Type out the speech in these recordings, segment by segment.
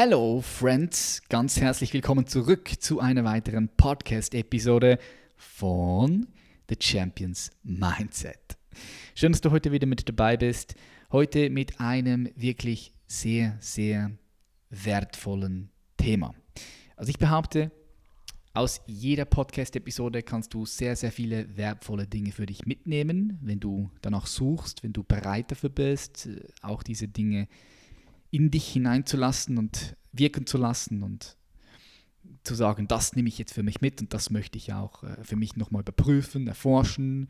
Hello Friends, ganz herzlich willkommen zurück zu einer weiteren Podcast-Episode von The Champions Mindset. Schön, dass du heute wieder mit dabei bist. Heute mit einem wirklich sehr, sehr wertvollen Thema. Also ich behaupte, aus jeder Podcast-Episode kannst du sehr, sehr viele wertvolle Dinge für dich mitnehmen, wenn du danach suchst, wenn du bereit dafür bist, auch diese Dinge zu in dich hineinzulassen und wirken zu lassen und zu sagen, das nehme ich jetzt für mich mit und das möchte ich auch äh, für mich nochmal überprüfen, erforschen.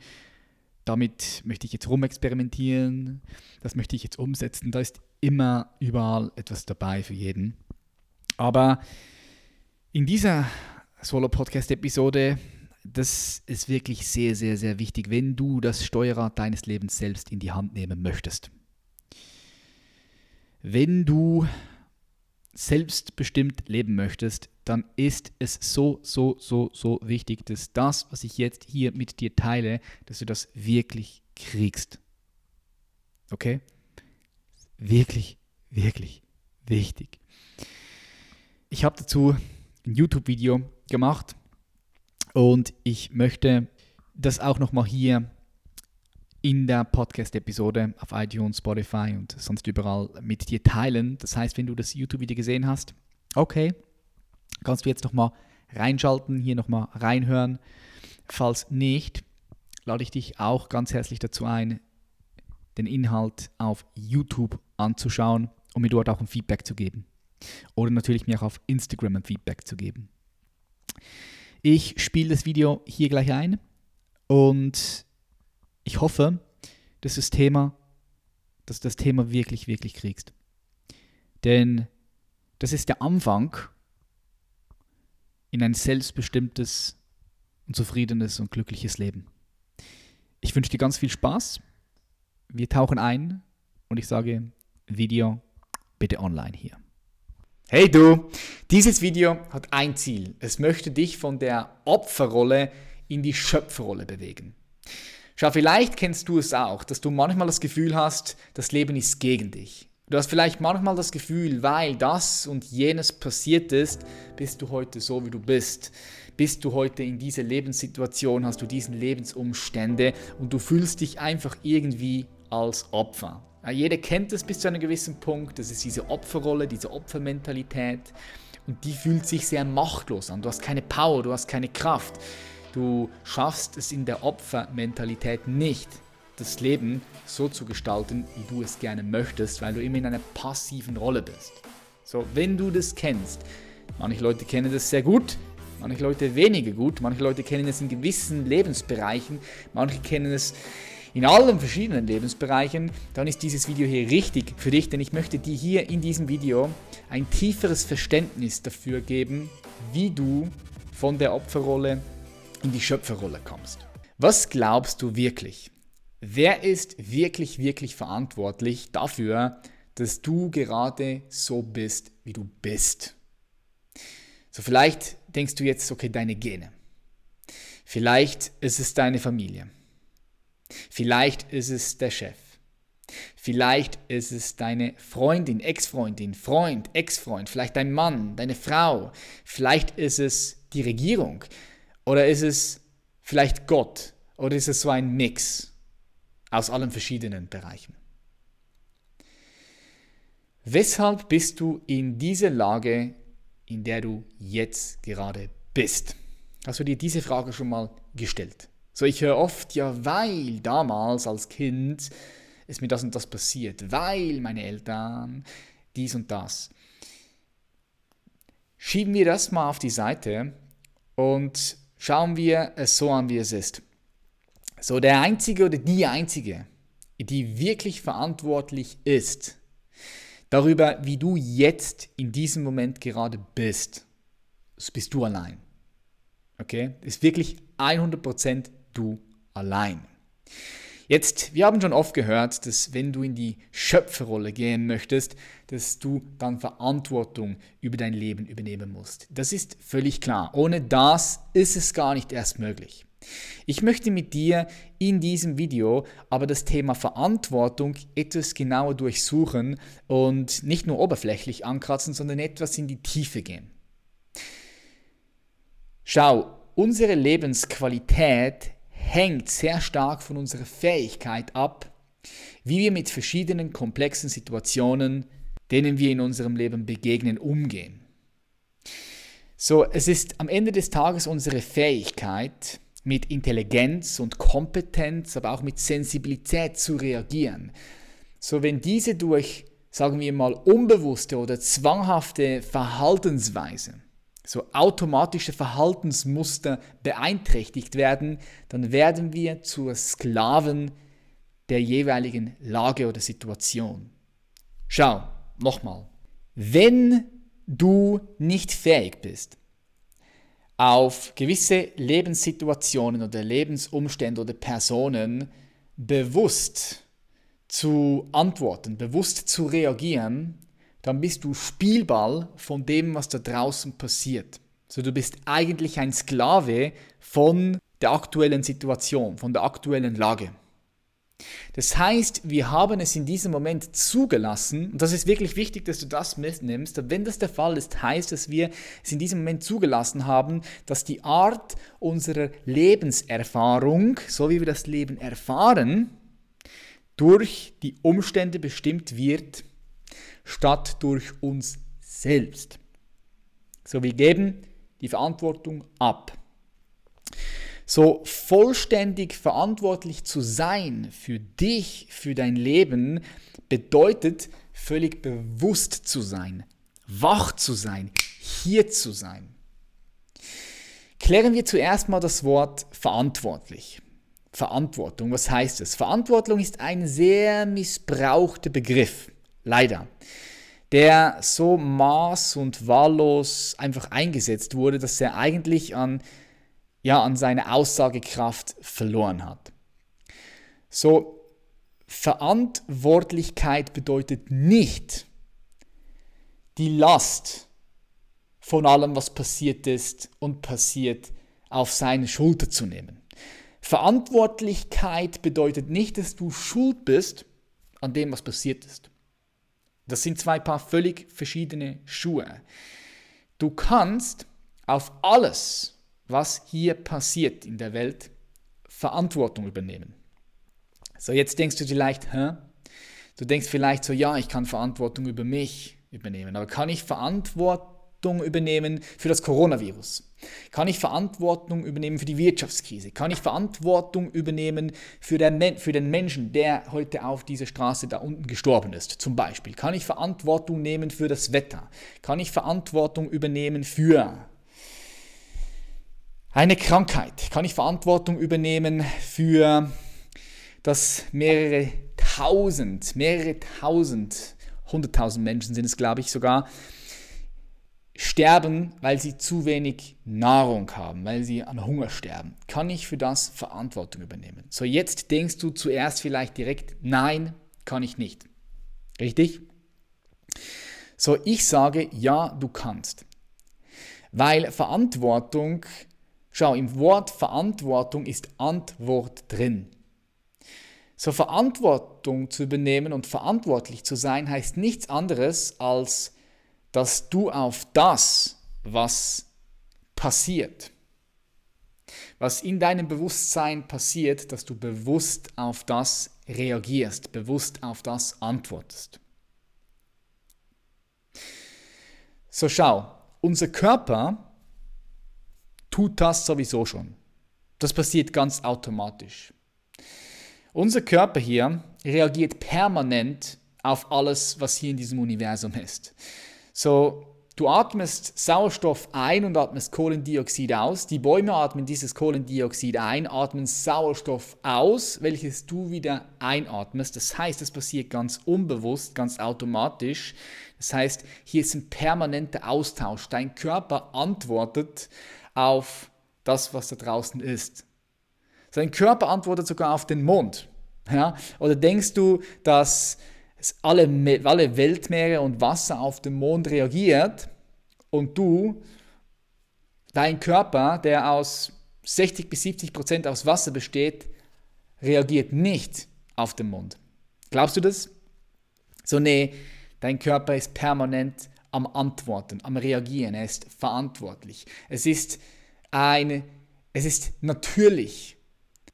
Damit möchte ich jetzt rumexperimentieren, das möchte ich jetzt umsetzen. Da ist immer überall etwas dabei für jeden. Aber in dieser Solo-Podcast-Episode, das ist wirklich sehr, sehr, sehr wichtig, wenn du das Steuerrad deines Lebens selbst in die Hand nehmen möchtest wenn du selbstbestimmt leben möchtest, dann ist es so, so, so, so wichtig, dass das, was ich jetzt hier mit dir teile, dass du das wirklich kriegst. Okay? Wirklich, wirklich wichtig. Ich habe dazu ein YouTube-Video gemacht und ich möchte das auch nochmal hier in der Podcast-Episode auf iTunes, Spotify und sonst überall mit dir teilen. Das heißt, wenn du das YouTube-Video gesehen hast, okay, kannst du jetzt nochmal reinschalten, hier nochmal reinhören. Falls nicht, lade ich dich auch ganz herzlich dazu ein, den Inhalt auf YouTube anzuschauen und mir dort auch ein Feedback zu geben. Oder natürlich mir auch auf Instagram ein Feedback zu geben. Ich spiele das Video hier gleich ein und ich hoffe, dass das Thema, dass du das Thema wirklich, wirklich kriegst. Denn das ist der Anfang in ein selbstbestimmtes und zufriedenes und glückliches Leben. Ich wünsche dir ganz viel Spaß. Wir tauchen ein und ich sage Video bitte online hier. Hey du, dieses Video hat ein Ziel. Es möchte dich von der Opferrolle in die Schöpferrolle bewegen. Schau, vielleicht kennst du es auch, dass du manchmal das Gefühl hast, das Leben ist gegen dich. Du hast vielleicht manchmal das Gefühl, weil das und jenes passiert ist, bist du heute so, wie du bist. Bist du heute in dieser Lebenssituation, hast du diesen Lebensumstände und du fühlst dich einfach irgendwie als Opfer. Ja, jeder kennt es bis zu einem gewissen Punkt, das ist diese Opferrolle, diese Opfermentalität und die fühlt sich sehr machtlos an. Du hast keine Power, du hast keine Kraft. Du schaffst es in der Opfermentalität nicht, das Leben so zu gestalten, wie du es gerne möchtest, weil du immer in einer passiven Rolle bist. So, wenn du das kennst, manche Leute kennen das sehr gut, manche Leute weniger gut, manche Leute kennen es in gewissen Lebensbereichen, manche kennen es in allen verschiedenen Lebensbereichen, dann ist dieses Video hier richtig für dich, denn ich möchte dir hier in diesem Video ein tieferes Verständnis dafür geben, wie du von der Opferrolle in die Schöpferrolle kommst. Was glaubst du wirklich? Wer ist wirklich, wirklich verantwortlich dafür, dass du gerade so bist, wie du bist? So vielleicht denkst du jetzt, okay, deine Gene. Vielleicht ist es deine Familie. Vielleicht ist es der Chef. Vielleicht ist es deine Freundin, Ex-Freundin, Freund, Ex-Freund, vielleicht dein Mann, deine Frau. Vielleicht ist es die Regierung. Oder ist es vielleicht Gott? Oder ist es so ein Mix aus allen verschiedenen Bereichen? Weshalb bist du in dieser Lage, in der du jetzt gerade bist? Hast du dir diese Frage schon mal gestellt? So, ich höre oft, ja, weil damals als Kind ist mir das und das passiert, weil meine Eltern dies und das. Schieben wir das mal auf die Seite und schauen wir es so an, wie es ist. So, der Einzige oder die Einzige, die wirklich verantwortlich ist darüber, wie du jetzt in diesem Moment gerade bist, das bist du allein. Okay? Ist wirklich 100% du allein. Jetzt, wir haben schon oft gehört, dass wenn du in die Schöpferrolle gehen möchtest, dass du dann Verantwortung über dein Leben übernehmen musst. Das ist völlig klar. Ohne das ist es gar nicht erst möglich. Ich möchte mit dir in diesem Video aber das Thema Verantwortung etwas genauer durchsuchen und nicht nur oberflächlich ankratzen, sondern etwas in die Tiefe gehen. Schau, unsere Lebensqualität hängt sehr stark von unserer Fähigkeit ab, wie wir mit verschiedenen komplexen Situationen, denen wir in unserem Leben begegnen, umgehen. So, es ist am Ende des Tages unsere Fähigkeit, mit Intelligenz und Kompetenz, aber auch mit Sensibilität zu reagieren. So, wenn diese durch, sagen wir mal, unbewusste oder zwanghafte Verhaltensweise so automatische Verhaltensmuster beeinträchtigt werden, dann werden wir zur Sklaven der jeweiligen Lage oder Situation. Schau, nochmal. Wenn du nicht fähig bist, auf gewisse Lebenssituationen oder Lebensumstände oder Personen bewusst zu antworten, bewusst zu reagieren, dann bist du Spielball von dem, was da draußen passiert. So, du bist eigentlich ein Sklave von der aktuellen Situation, von der aktuellen Lage. Das heißt, wir haben es in diesem Moment zugelassen, und das ist wirklich wichtig, dass du das mitnimmst, wenn das der Fall ist, heißt, dass wir es in diesem Moment zugelassen haben, dass die Art unserer Lebenserfahrung, so wie wir das Leben erfahren, durch die Umstände bestimmt wird, statt durch uns selbst. So, wir geben die Verantwortung ab. So vollständig verantwortlich zu sein für dich, für dein Leben, bedeutet völlig bewusst zu sein, wach zu sein, hier zu sein. Klären wir zuerst mal das Wort verantwortlich. Verantwortung, was heißt es? Verantwortung ist ein sehr missbrauchter Begriff. Leider. Der so maß- und wahllos einfach eingesetzt wurde, dass er eigentlich an, ja, an seine Aussagekraft verloren hat. So, Verantwortlichkeit bedeutet nicht die Last von allem, was passiert ist und passiert, auf seine Schulter zu nehmen. Verantwortlichkeit bedeutet nicht, dass du schuld bist an dem, was passiert ist. Das sind zwei Paar völlig verschiedene Schuhe. Du kannst auf alles, was hier passiert in der Welt, Verantwortung übernehmen. So, jetzt denkst du vielleicht, hä? Du denkst vielleicht so, ja, ich kann Verantwortung über mich übernehmen, aber kann ich Verantwortung übernehmen für das Coronavirus? Kann ich Verantwortung übernehmen für die Wirtschaftskrise? Kann ich Verantwortung übernehmen für den, für den Menschen, der heute auf dieser Straße da unten gestorben ist, zum Beispiel? Kann ich Verantwortung nehmen für das Wetter? Kann ich Verantwortung übernehmen für eine Krankheit? Kann ich Verantwortung übernehmen für dass mehrere tausend, mehrere tausend, hunderttausend Menschen sind es, glaube ich sogar, sterben, weil sie zu wenig Nahrung haben, weil sie an Hunger sterben. Kann ich für das Verantwortung übernehmen? So, jetzt denkst du zuerst vielleicht direkt, nein, kann ich nicht. Richtig? So, ich sage, ja, du kannst. Weil Verantwortung, schau, im Wort Verantwortung ist Antwort drin. So, Verantwortung zu übernehmen und verantwortlich zu sein heißt nichts anderes als dass du auf das, was passiert, was in deinem Bewusstsein passiert, dass du bewusst auf das reagierst, bewusst auf das antwortest. So schau, unser Körper tut das sowieso schon. Das passiert ganz automatisch. Unser Körper hier reagiert permanent auf alles, was hier in diesem Universum ist. So, du atmest Sauerstoff ein und atmest Kohlendioxid aus. Die Bäume atmen dieses Kohlendioxid ein, atmen Sauerstoff aus, welches du wieder einatmest. Das heißt, es passiert ganz unbewusst, ganz automatisch. Das heißt, hier ist ein permanenter Austausch. Dein Körper antwortet auf das, was da draußen ist. Sein Körper antwortet sogar auf den Mond. Ja? Oder denkst du, dass alle, alle Weltmeere und Wasser auf den Mond reagiert und du, dein Körper, der aus 60 bis 70 Prozent aus Wasser besteht, reagiert nicht auf den Mund. Glaubst du das? So, nee, dein Körper ist permanent am Antworten, am Reagieren, er ist verantwortlich. Es ist eine, es ist natürlich.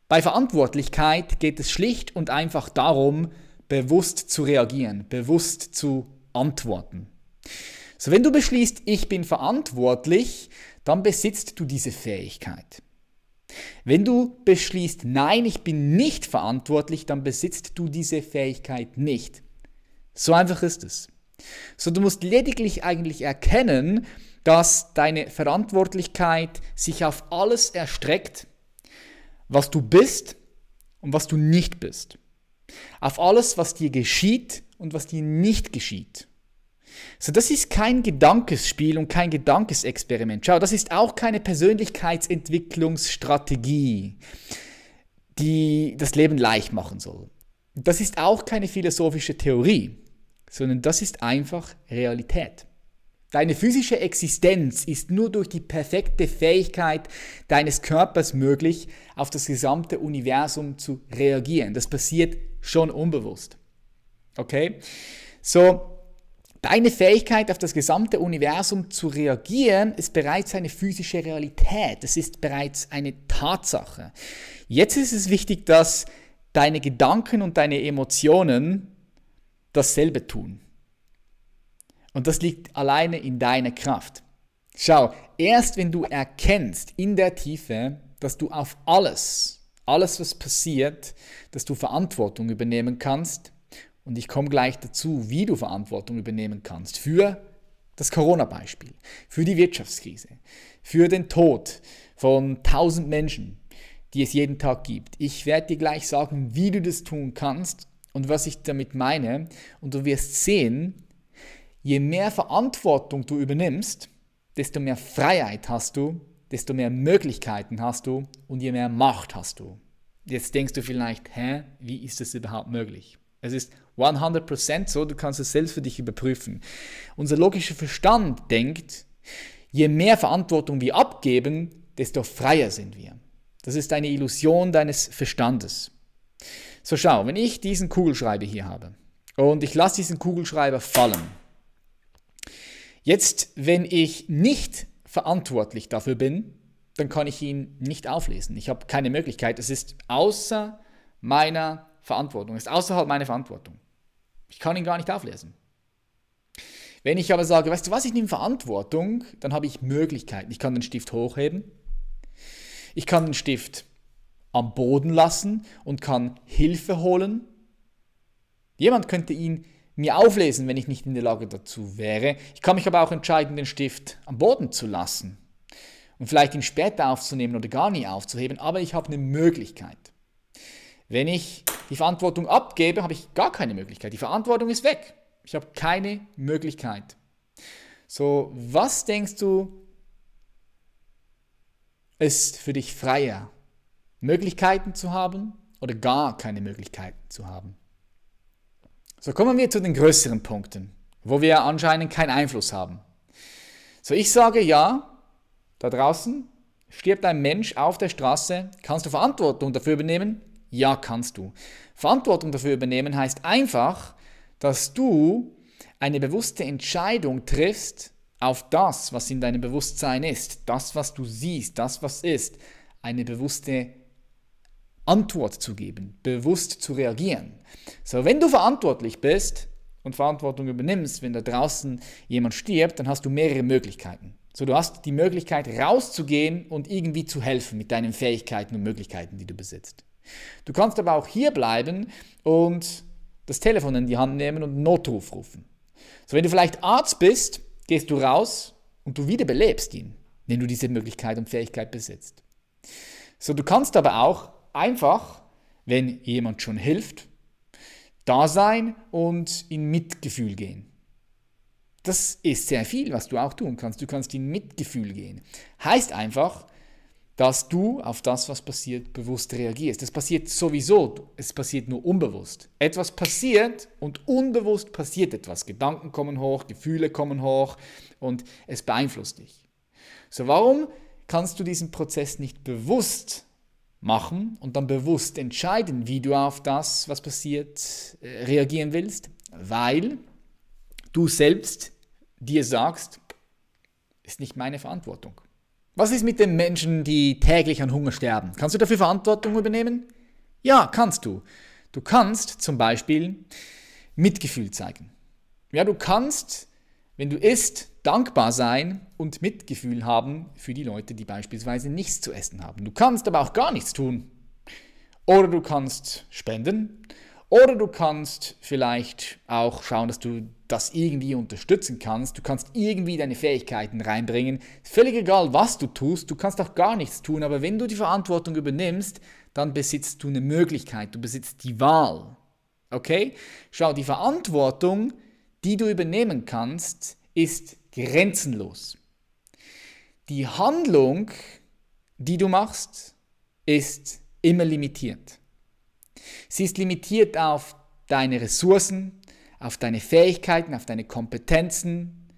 Bei Verantwortlichkeit geht es schlicht und einfach darum, bewusst zu reagieren, bewusst zu antworten. So, wenn du beschließt, ich bin verantwortlich, dann besitzt du diese Fähigkeit. Wenn du beschließt, nein, ich bin nicht verantwortlich, dann besitzt du diese Fähigkeit nicht. So einfach ist es. So, du musst lediglich eigentlich erkennen, dass deine Verantwortlichkeit sich auf alles erstreckt, was du bist und was du nicht bist. Auf alles, was dir geschieht und was dir nicht geschieht. So, das ist kein Gedankesspiel und kein Gedankesexperiment. Schau, das ist auch keine Persönlichkeitsentwicklungsstrategie, die das Leben leicht machen soll. Das ist auch keine philosophische Theorie, sondern das ist einfach Realität. Deine physische Existenz ist nur durch die perfekte Fähigkeit deines Körpers möglich, auf das gesamte Universum zu reagieren. Das passiert schon unbewusst. Okay? So, Deine Fähigkeit, auf das gesamte Universum zu reagieren, ist bereits eine physische Realität. Es ist bereits eine Tatsache. Jetzt ist es wichtig, dass deine Gedanken und deine Emotionen dasselbe tun. Und das liegt alleine in deiner Kraft. Schau, erst wenn du erkennst in der Tiefe, dass du auf alles, alles was passiert, dass du Verantwortung übernehmen kannst, und ich komme gleich dazu, wie du Verantwortung übernehmen kannst für das Corona-Beispiel, für die Wirtschaftskrise, für den Tod von tausend Menschen, die es jeden Tag gibt. Ich werde dir gleich sagen, wie du das tun kannst und was ich damit meine. Und du wirst sehen, je mehr Verantwortung du übernimmst, desto mehr Freiheit hast du, desto mehr Möglichkeiten hast du und je mehr Macht hast du. Jetzt denkst du vielleicht, hä, wie ist das überhaupt möglich? Es ist 100% so, du kannst es selbst für dich überprüfen. Unser logischer Verstand denkt, je mehr Verantwortung wir abgeben, desto freier sind wir. Das ist eine Illusion deines Verstandes. So schau, wenn ich diesen Kugelschreiber hier habe und ich lasse diesen Kugelschreiber fallen. Jetzt, wenn ich nicht verantwortlich dafür bin, dann kann ich ihn nicht auflesen. Ich habe keine Möglichkeit. Es ist außer meiner Verantwortung, es ist außerhalb meiner Verantwortung. Ich kann ihn gar nicht auflesen. Wenn ich aber sage, weißt du was, ich nehme Verantwortung, dann habe ich Möglichkeiten. Ich kann den Stift hochheben, ich kann den Stift am Boden lassen und kann Hilfe holen. Jemand könnte ihn mir auflesen, wenn ich nicht in der Lage dazu wäre. Ich kann mich aber auch entscheiden, den Stift am Boden zu lassen und vielleicht ihn später aufzunehmen oder gar nie aufzuheben, aber ich habe eine Möglichkeit. Wenn ich die Verantwortung abgebe, habe ich gar keine Möglichkeit. Die Verantwortung ist weg. Ich habe keine Möglichkeit. So, was denkst du, ist für dich freier? Möglichkeiten zu haben oder gar keine Möglichkeiten zu haben? So kommen wir zu den größeren Punkten, wo wir anscheinend keinen Einfluss haben. So, ich sage ja, da draußen stirbt ein Mensch auf der Straße, kannst du Verantwortung dafür übernehmen? Ja, kannst du. Verantwortung dafür übernehmen heißt einfach, dass du eine bewusste Entscheidung triffst auf das, was in deinem Bewusstsein ist, das, was du siehst, das, was ist, eine bewusste Antwort zu geben, bewusst zu reagieren. So, wenn du verantwortlich bist und Verantwortung übernimmst, wenn da draußen jemand stirbt, dann hast du mehrere Möglichkeiten. So, du hast die Möglichkeit rauszugehen und irgendwie zu helfen mit deinen Fähigkeiten und Möglichkeiten, die du besitzt. Du kannst aber auch hier bleiben und das Telefon in die Hand nehmen und einen Notruf rufen. So, wenn du vielleicht Arzt bist, gehst du raus und du wiederbelebst ihn, wenn du diese Möglichkeit und Fähigkeit besitzt. So, du kannst aber auch einfach, wenn jemand schon hilft, da sein und in Mitgefühl gehen. Das ist sehr viel, was du auch tun kannst. Du kannst in Mitgefühl gehen. Heißt einfach, dass du auf das, was passiert, bewusst reagierst. Das passiert sowieso, es passiert nur unbewusst. Etwas passiert und unbewusst passiert etwas. Gedanken kommen hoch, Gefühle kommen hoch und es beeinflusst dich. So, warum kannst du diesen Prozess nicht bewusst machen und dann bewusst entscheiden, wie du auf das, was passiert, äh, reagieren willst, weil du selbst dir sagst, ist nicht meine Verantwortung. Was ist mit den Menschen, die täglich an Hunger sterben? Kannst du dafür Verantwortung übernehmen? Ja, kannst du. Du kannst zum Beispiel Mitgefühl zeigen. Ja, du kannst, wenn du isst, dankbar sein und Mitgefühl haben für die Leute, die beispielsweise nichts zu essen haben. Du kannst aber auch gar nichts tun. Oder du kannst spenden. Oder du kannst vielleicht auch schauen, dass du das irgendwie unterstützen kannst. Du kannst irgendwie deine Fähigkeiten reinbringen. Völlig egal, was du tust, du kannst auch gar nichts tun, aber wenn du die Verantwortung übernimmst, dann besitzt du eine Möglichkeit, du besitzt die Wahl. Okay? Schau, die Verantwortung, die du übernehmen kannst, ist grenzenlos. Die Handlung, die du machst, ist immer limitiert. Sie ist limitiert auf deine Ressourcen, auf deine Fähigkeiten, auf deine Kompetenzen.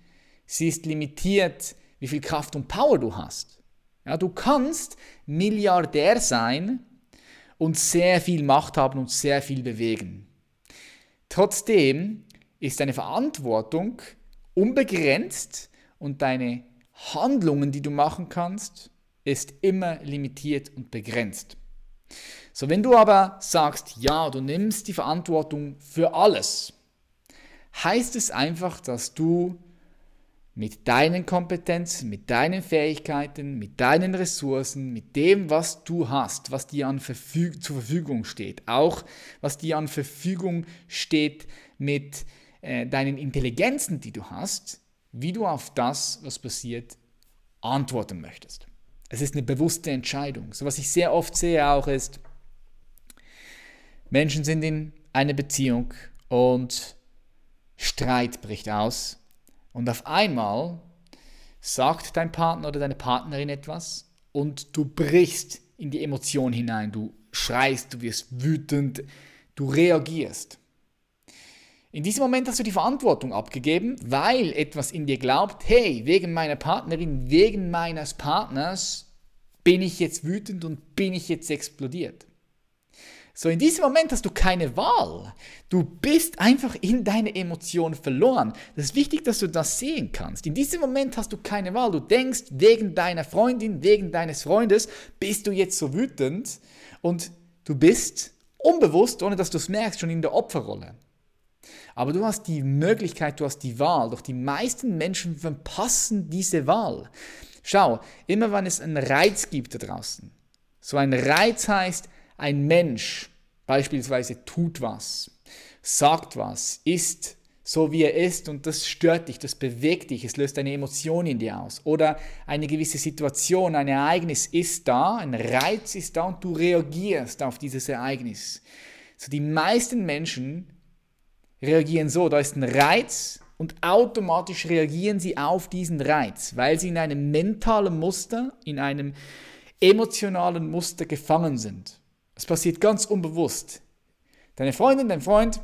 Sie ist limitiert, wie viel Kraft und Power du hast. Ja, du kannst Milliardär sein und sehr viel Macht haben und sehr viel bewegen. Trotzdem ist deine Verantwortung unbegrenzt und deine Handlungen, die du machen kannst, ist immer limitiert und begrenzt. So, wenn du aber sagst, ja, du nimmst die Verantwortung für alles, heißt es einfach, dass du mit deinen Kompetenzen, mit deinen Fähigkeiten, mit deinen Ressourcen, mit dem, was du hast, was dir an Verfüg zur Verfügung steht, auch was dir an Verfügung steht mit äh, deinen Intelligenzen, die du hast, wie du auf das, was passiert, antworten möchtest. Es ist eine bewusste Entscheidung. So was ich sehr oft sehe auch ist, Menschen sind in einer Beziehung und Streit bricht aus und auf einmal sagt dein Partner oder deine Partnerin etwas und du brichst in die Emotion hinein, du schreist, du wirst wütend, du reagierst. In diesem Moment hast du die Verantwortung abgegeben, weil etwas in dir glaubt, hey, wegen meiner Partnerin, wegen meines Partners bin ich jetzt wütend und bin ich jetzt explodiert. So, in diesem Moment hast du keine Wahl. Du bist einfach in deine Emotionen verloren. Das ist wichtig, dass du das sehen kannst. In diesem Moment hast du keine Wahl. Du denkst, wegen deiner Freundin, wegen deines Freundes bist du jetzt so wütend und du bist unbewusst, ohne dass du es merkst, schon in der Opferrolle. Aber du hast die Möglichkeit, du hast die Wahl. Doch die meisten Menschen verpassen diese Wahl. Schau, immer wenn es einen Reiz gibt da draußen, so ein Reiz heißt, ein Mensch beispielsweise tut was, sagt was, ist so wie er ist und das stört dich, das bewegt dich, es löst eine Emotion in dir aus. Oder eine gewisse Situation, ein Ereignis ist da, ein Reiz ist da und du reagierst auf dieses Ereignis. So die meisten Menschen reagieren so, da ist ein Reiz und automatisch reagieren sie auf diesen Reiz, weil sie in einem mentalen Muster, in einem emotionalen Muster gefangen sind. Es passiert ganz unbewusst. Deine Freundin, dein Freund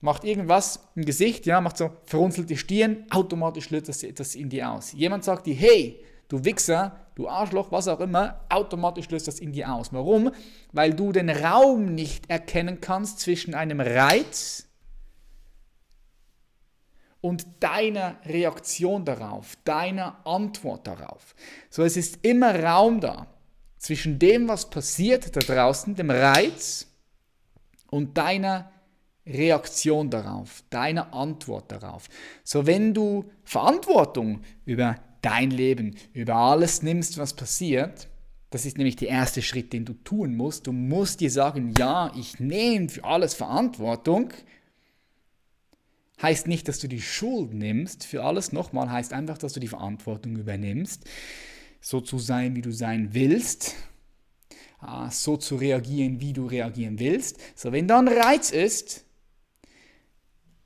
macht irgendwas im Gesicht, ja, macht so verrunzelte Stirn, automatisch löst das etwas in dir aus. Jemand sagt dir, hey, du Wichser, du Arschloch, was auch immer, automatisch löst das in dir aus. Warum? Weil du den Raum nicht erkennen kannst zwischen einem Reiz und deiner Reaktion darauf, deiner Antwort darauf. So, es ist immer Raum da zwischen dem, was passiert da draußen, dem Reiz und deiner Reaktion darauf, deiner Antwort darauf. So, wenn du Verantwortung über dein Leben, über alles nimmst, was passiert, das ist nämlich der erste Schritt, den du tun musst. Du musst dir sagen, ja, ich nehme für alles Verantwortung. Heißt nicht, dass du die Schuld nimmst für alles. Nochmal heißt einfach, dass du die Verantwortung übernimmst so zu sein, wie du sein willst, ah, so zu reagieren, wie du reagieren willst. So, wenn da ein Reiz ist,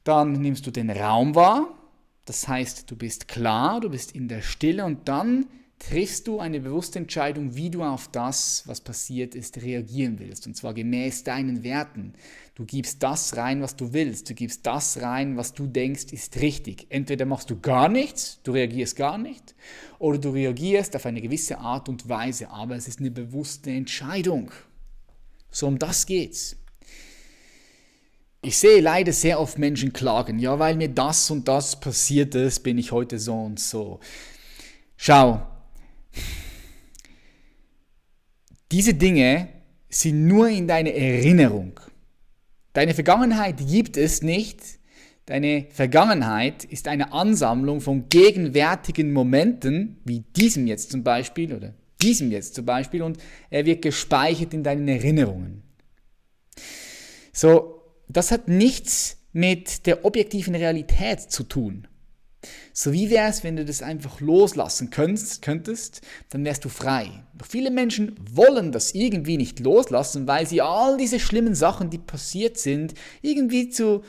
dann nimmst du den Raum wahr, das heißt, du bist klar, du bist in der Stille und dann triffst du eine bewusste Entscheidung, wie du auf das, was passiert ist, reagieren willst. Und zwar gemäß deinen Werten. Du gibst das rein, was du willst. Du gibst das rein, was du denkst, ist richtig. Entweder machst du gar nichts, du reagierst gar nicht, oder du reagierst auf eine gewisse Art und Weise. Aber es ist eine bewusste Entscheidung. So um das geht's. Ich sehe leider sehr oft Menschen klagen, ja, weil mir das und das passiert ist, bin ich heute so und so. Schau, diese Dinge sind nur in deiner Erinnerung. Deine Vergangenheit gibt es nicht. Deine Vergangenheit ist eine Ansammlung von gegenwärtigen Momenten, wie diesem jetzt zum Beispiel oder diesem jetzt zum Beispiel, und er wird gespeichert in deinen Erinnerungen. So, das hat nichts mit der objektiven Realität zu tun. So wie wäre es, wenn du das einfach loslassen könntest, könntest, dann wärst du frei. Doch viele Menschen wollen das irgendwie nicht loslassen, weil sie all diese schlimmen Sachen, die passiert sind, irgendwie zu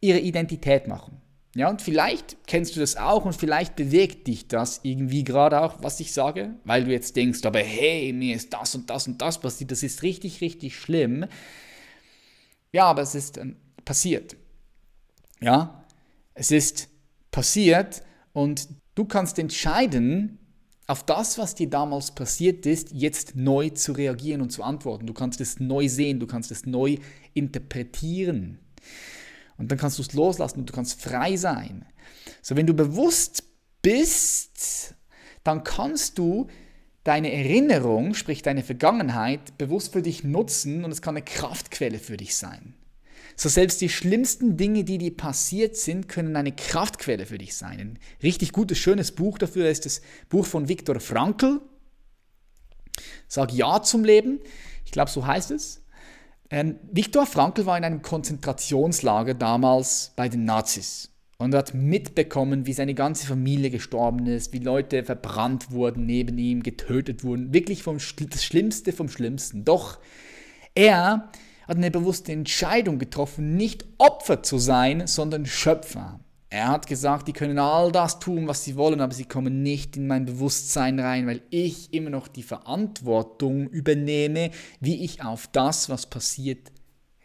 ihrer Identität machen. Ja, und vielleicht kennst du das auch und vielleicht bewegt dich das irgendwie gerade auch, was ich sage, weil du jetzt denkst, aber hey, mir ist das und das und das passiert, das ist richtig, richtig schlimm. Ja, aber es ist ähm, passiert. Ja, es ist passiert und du kannst entscheiden, auf das, was dir damals passiert ist, jetzt neu zu reagieren und zu antworten. Du kannst es neu sehen, du kannst es neu interpretieren. Und dann kannst du es loslassen und du kannst frei sein. So, wenn du bewusst bist, dann kannst du deine Erinnerung, sprich deine Vergangenheit, bewusst für dich nutzen und es kann eine Kraftquelle für dich sein. So selbst die schlimmsten Dinge, die dir passiert sind, können eine Kraftquelle für dich sein. Ein richtig gutes, schönes Buch dafür ist das Buch von Viktor Frankl. Sag Ja zum Leben. Ich glaube, so heißt es. Ähm, Viktor Frankl war in einem Konzentrationslager damals bei den Nazis und hat mitbekommen, wie seine ganze Familie gestorben ist, wie Leute verbrannt wurden neben ihm, getötet wurden. Wirklich vom, das Schlimmste vom Schlimmsten. Doch er hat eine bewusste Entscheidung getroffen, nicht Opfer zu sein, sondern Schöpfer. Er hat gesagt, die können all das tun, was sie wollen, aber sie kommen nicht in mein Bewusstsein rein, weil ich immer noch die Verantwortung übernehme, wie ich auf das, was passiert,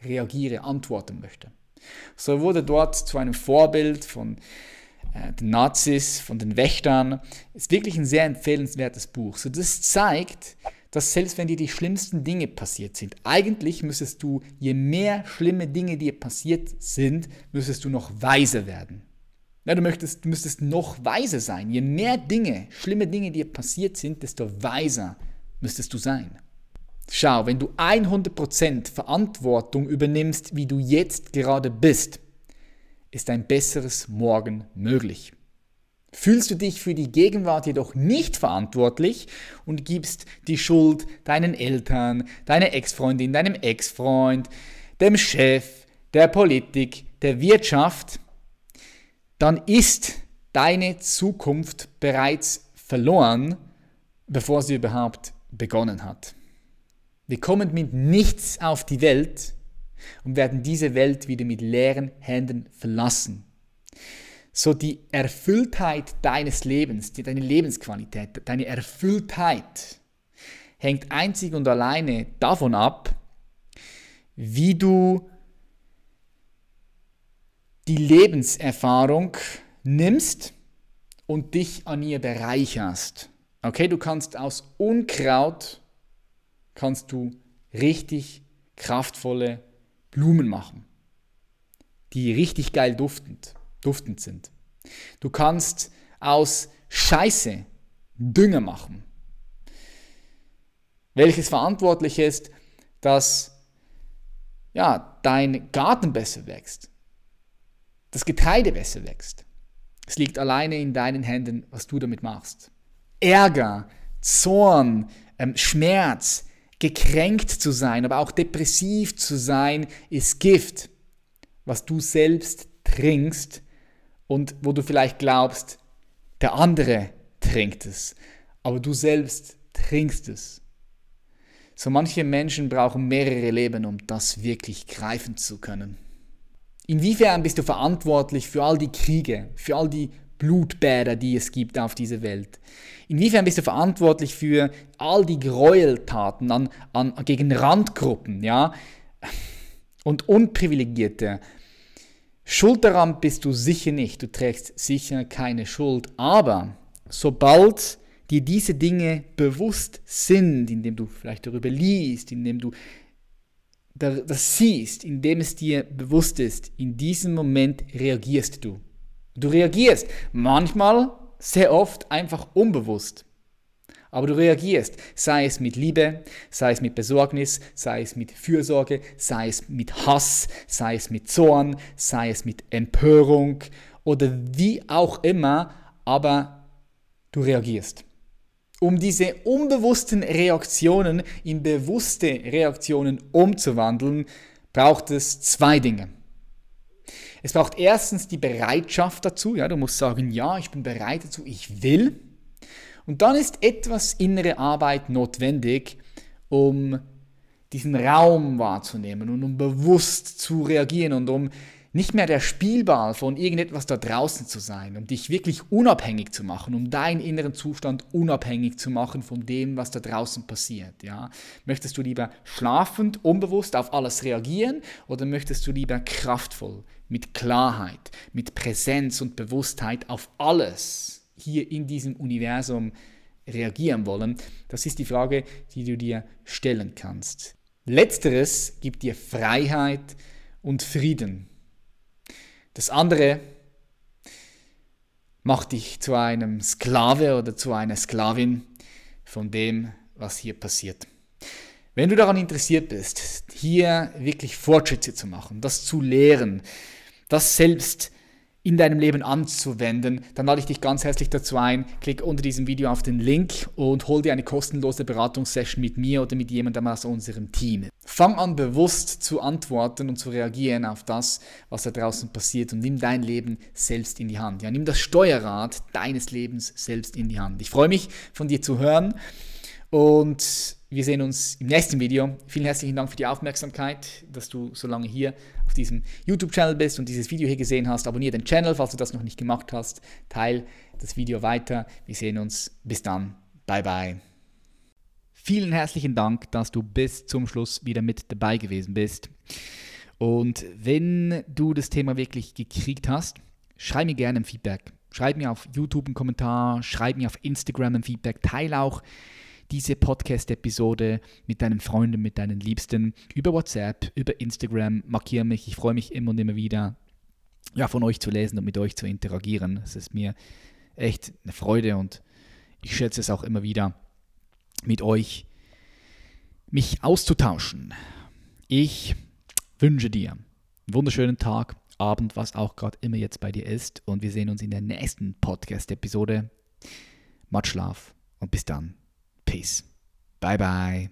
reagiere, antworten möchte. So wurde dort zu einem Vorbild von äh, den Nazis, von den Wächtern. Ist wirklich ein sehr empfehlenswertes Buch. So das zeigt, dass selbst wenn dir die schlimmsten Dinge passiert sind, eigentlich müsstest du, je mehr schlimme Dinge dir passiert sind, müsstest du noch weiser werden. Ja, du, möchtest, du müsstest noch weiser sein. Je mehr Dinge, schlimme Dinge dir passiert sind, desto weiser müsstest du sein. Schau, wenn du 100% Verantwortung übernimmst, wie du jetzt gerade bist, ist ein besseres Morgen möglich. Fühlst du dich für die Gegenwart jedoch nicht verantwortlich und gibst die Schuld deinen Eltern, deiner Ex-Freundin, deinem Ex-Freund, dem Chef, der Politik, der Wirtschaft, dann ist deine Zukunft bereits verloren, bevor sie überhaupt begonnen hat. Wir kommen mit nichts auf die Welt und werden diese Welt wieder mit leeren Händen verlassen so die Erfülltheit deines Lebens, deine Lebensqualität, deine Erfülltheit hängt einzig und alleine davon ab, wie du die Lebenserfahrung nimmst und dich an ihr bereicherst. Okay, du kannst aus Unkraut kannst du richtig kraftvolle Blumen machen, die richtig geil duftend duftend sind. Du kannst aus Scheiße Dünger machen, welches verantwortlich ist, dass ja, dein Garten besser wächst, das Getreide besser wächst. Es liegt alleine in deinen Händen, was du damit machst. Ärger, Zorn, ähm, Schmerz, gekränkt zu sein, aber auch depressiv zu sein, ist Gift, was du selbst trinkst und wo du vielleicht glaubst, der andere trinkt es, aber du selbst trinkst es. So manche Menschen brauchen mehrere Leben, um das wirklich greifen zu können. Inwiefern bist du verantwortlich für all die Kriege, für all die Blutbäder, die es gibt auf dieser Welt? Inwiefern bist du verantwortlich für all die Gräueltaten an, an, gegen Randgruppen, ja? Und Unprivilegierte. Schuld daran bist du sicher nicht. Du trägst sicher keine Schuld. Aber sobald dir diese Dinge bewusst sind, indem du vielleicht darüber liest, indem du das siehst, indem es dir bewusst ist, in diesem Moment reagierst du. Du reagierst manchmal, sehr oft einfach unbewusst. Aber du reagierst, sei es mit Liebe, sei es mit Besorgnis, sei es mit Fürsorge, sei es mit Hass, sei es mit Zorn, sei es mit Empörung oder wie auch immer, aber du reagierst. Um diese unbewussten Reaktionen in bewusste Reaktionen umzuwandeln, braucht es zwei Dinge. Es braucht erstens die Bereitschaft dazu. Ja, du musst sagen, ja, ich bin bereit dazu, ich will. Und dann ist etwas innere Arbeit notwendig, um diesen Raum wahrzunehmen und um bewusst zu reagieren und um nicht mehr der Spielball von irgendetwas da draußen zu sein, um dich wirklich unabhängig zu machen, um deinen inneren Zustand unabhängig zu machen von dem, was da draußen passiert. Ja? Möchtest du lieber schlafend, unbewusst auf alles reagieren oder möchtest du lieber kraftvoll, mit Klarheit, mit Präsenz und Bewusstheit auf alles hier in diesem Universum reagieren wollen? Das ist die Frage, die du dir stellen kannst. Letzteres gibt dir Freiheit und Frieden. Das andere macht dich zu einem Sklave oder zu einer Sklavin von dem, was hier passiert. Wenn du daran interessiert bist, hier wirklich Fortschritte zu machen, das zu lehren, das selbst in deinem Leben anzuwenden, dann lade ich dich ganz herzlich dazu ein. Klick unter diesem Video auf den Link und hol dir eine kostenlose Beratungssession mit mir oder mit jemandem aus unserem Team. Fang an bewusst zu antworten und zu reagieren auf das, was da draußen passiert und nimm dein Leben selbst in die Hand. Ja, nimm das Steuerrad deines Lebens selbst in die Hand. Ich freue mich von dir zu hören und wir sehen uns im nächsten Video. Vielen herzlichen Dank für die Aufmerksamkeit, dass du so lange hier auf diesem YouTube-Channel bist und dieses Video hier gesehen hast. Abonniere den Channel, falls du das noch nicht gemacht hast. Teil das Video weiter. Wir sehen uns. Bis dann. Bye bye. Vielen herzlichen Dank, dass du bis zum Schluss wieder mit dabei gewesen bist. Und wenn du das Thema wirklich gekriegt hast, schreib mir gerne ein Feedback. Schreib mir auf YouTube einen Kommentar, schreib mir auf Instagram ein Feedback, teile auch diese Podcast-Episode mit deinen Freunden, mit deinen Liebsten über WhatsApp, über Instagram. Markiere mich. Ich freue mich immer und immer wieder, ja, von euch zu lesen und mit euch zu interagieren. Es ist mir echt eine Freude und ich schätze es auch immer wieder, mit euch mich auszutauschen. Ich wünsche dir einen wunderschönen Tag, Abend, was auch gerade immer jetzt bei dir ist. Und wir sehen uns in der nächsten Podcast-Episode. Macht Schlaf und bis dann. Peace. Bye bye.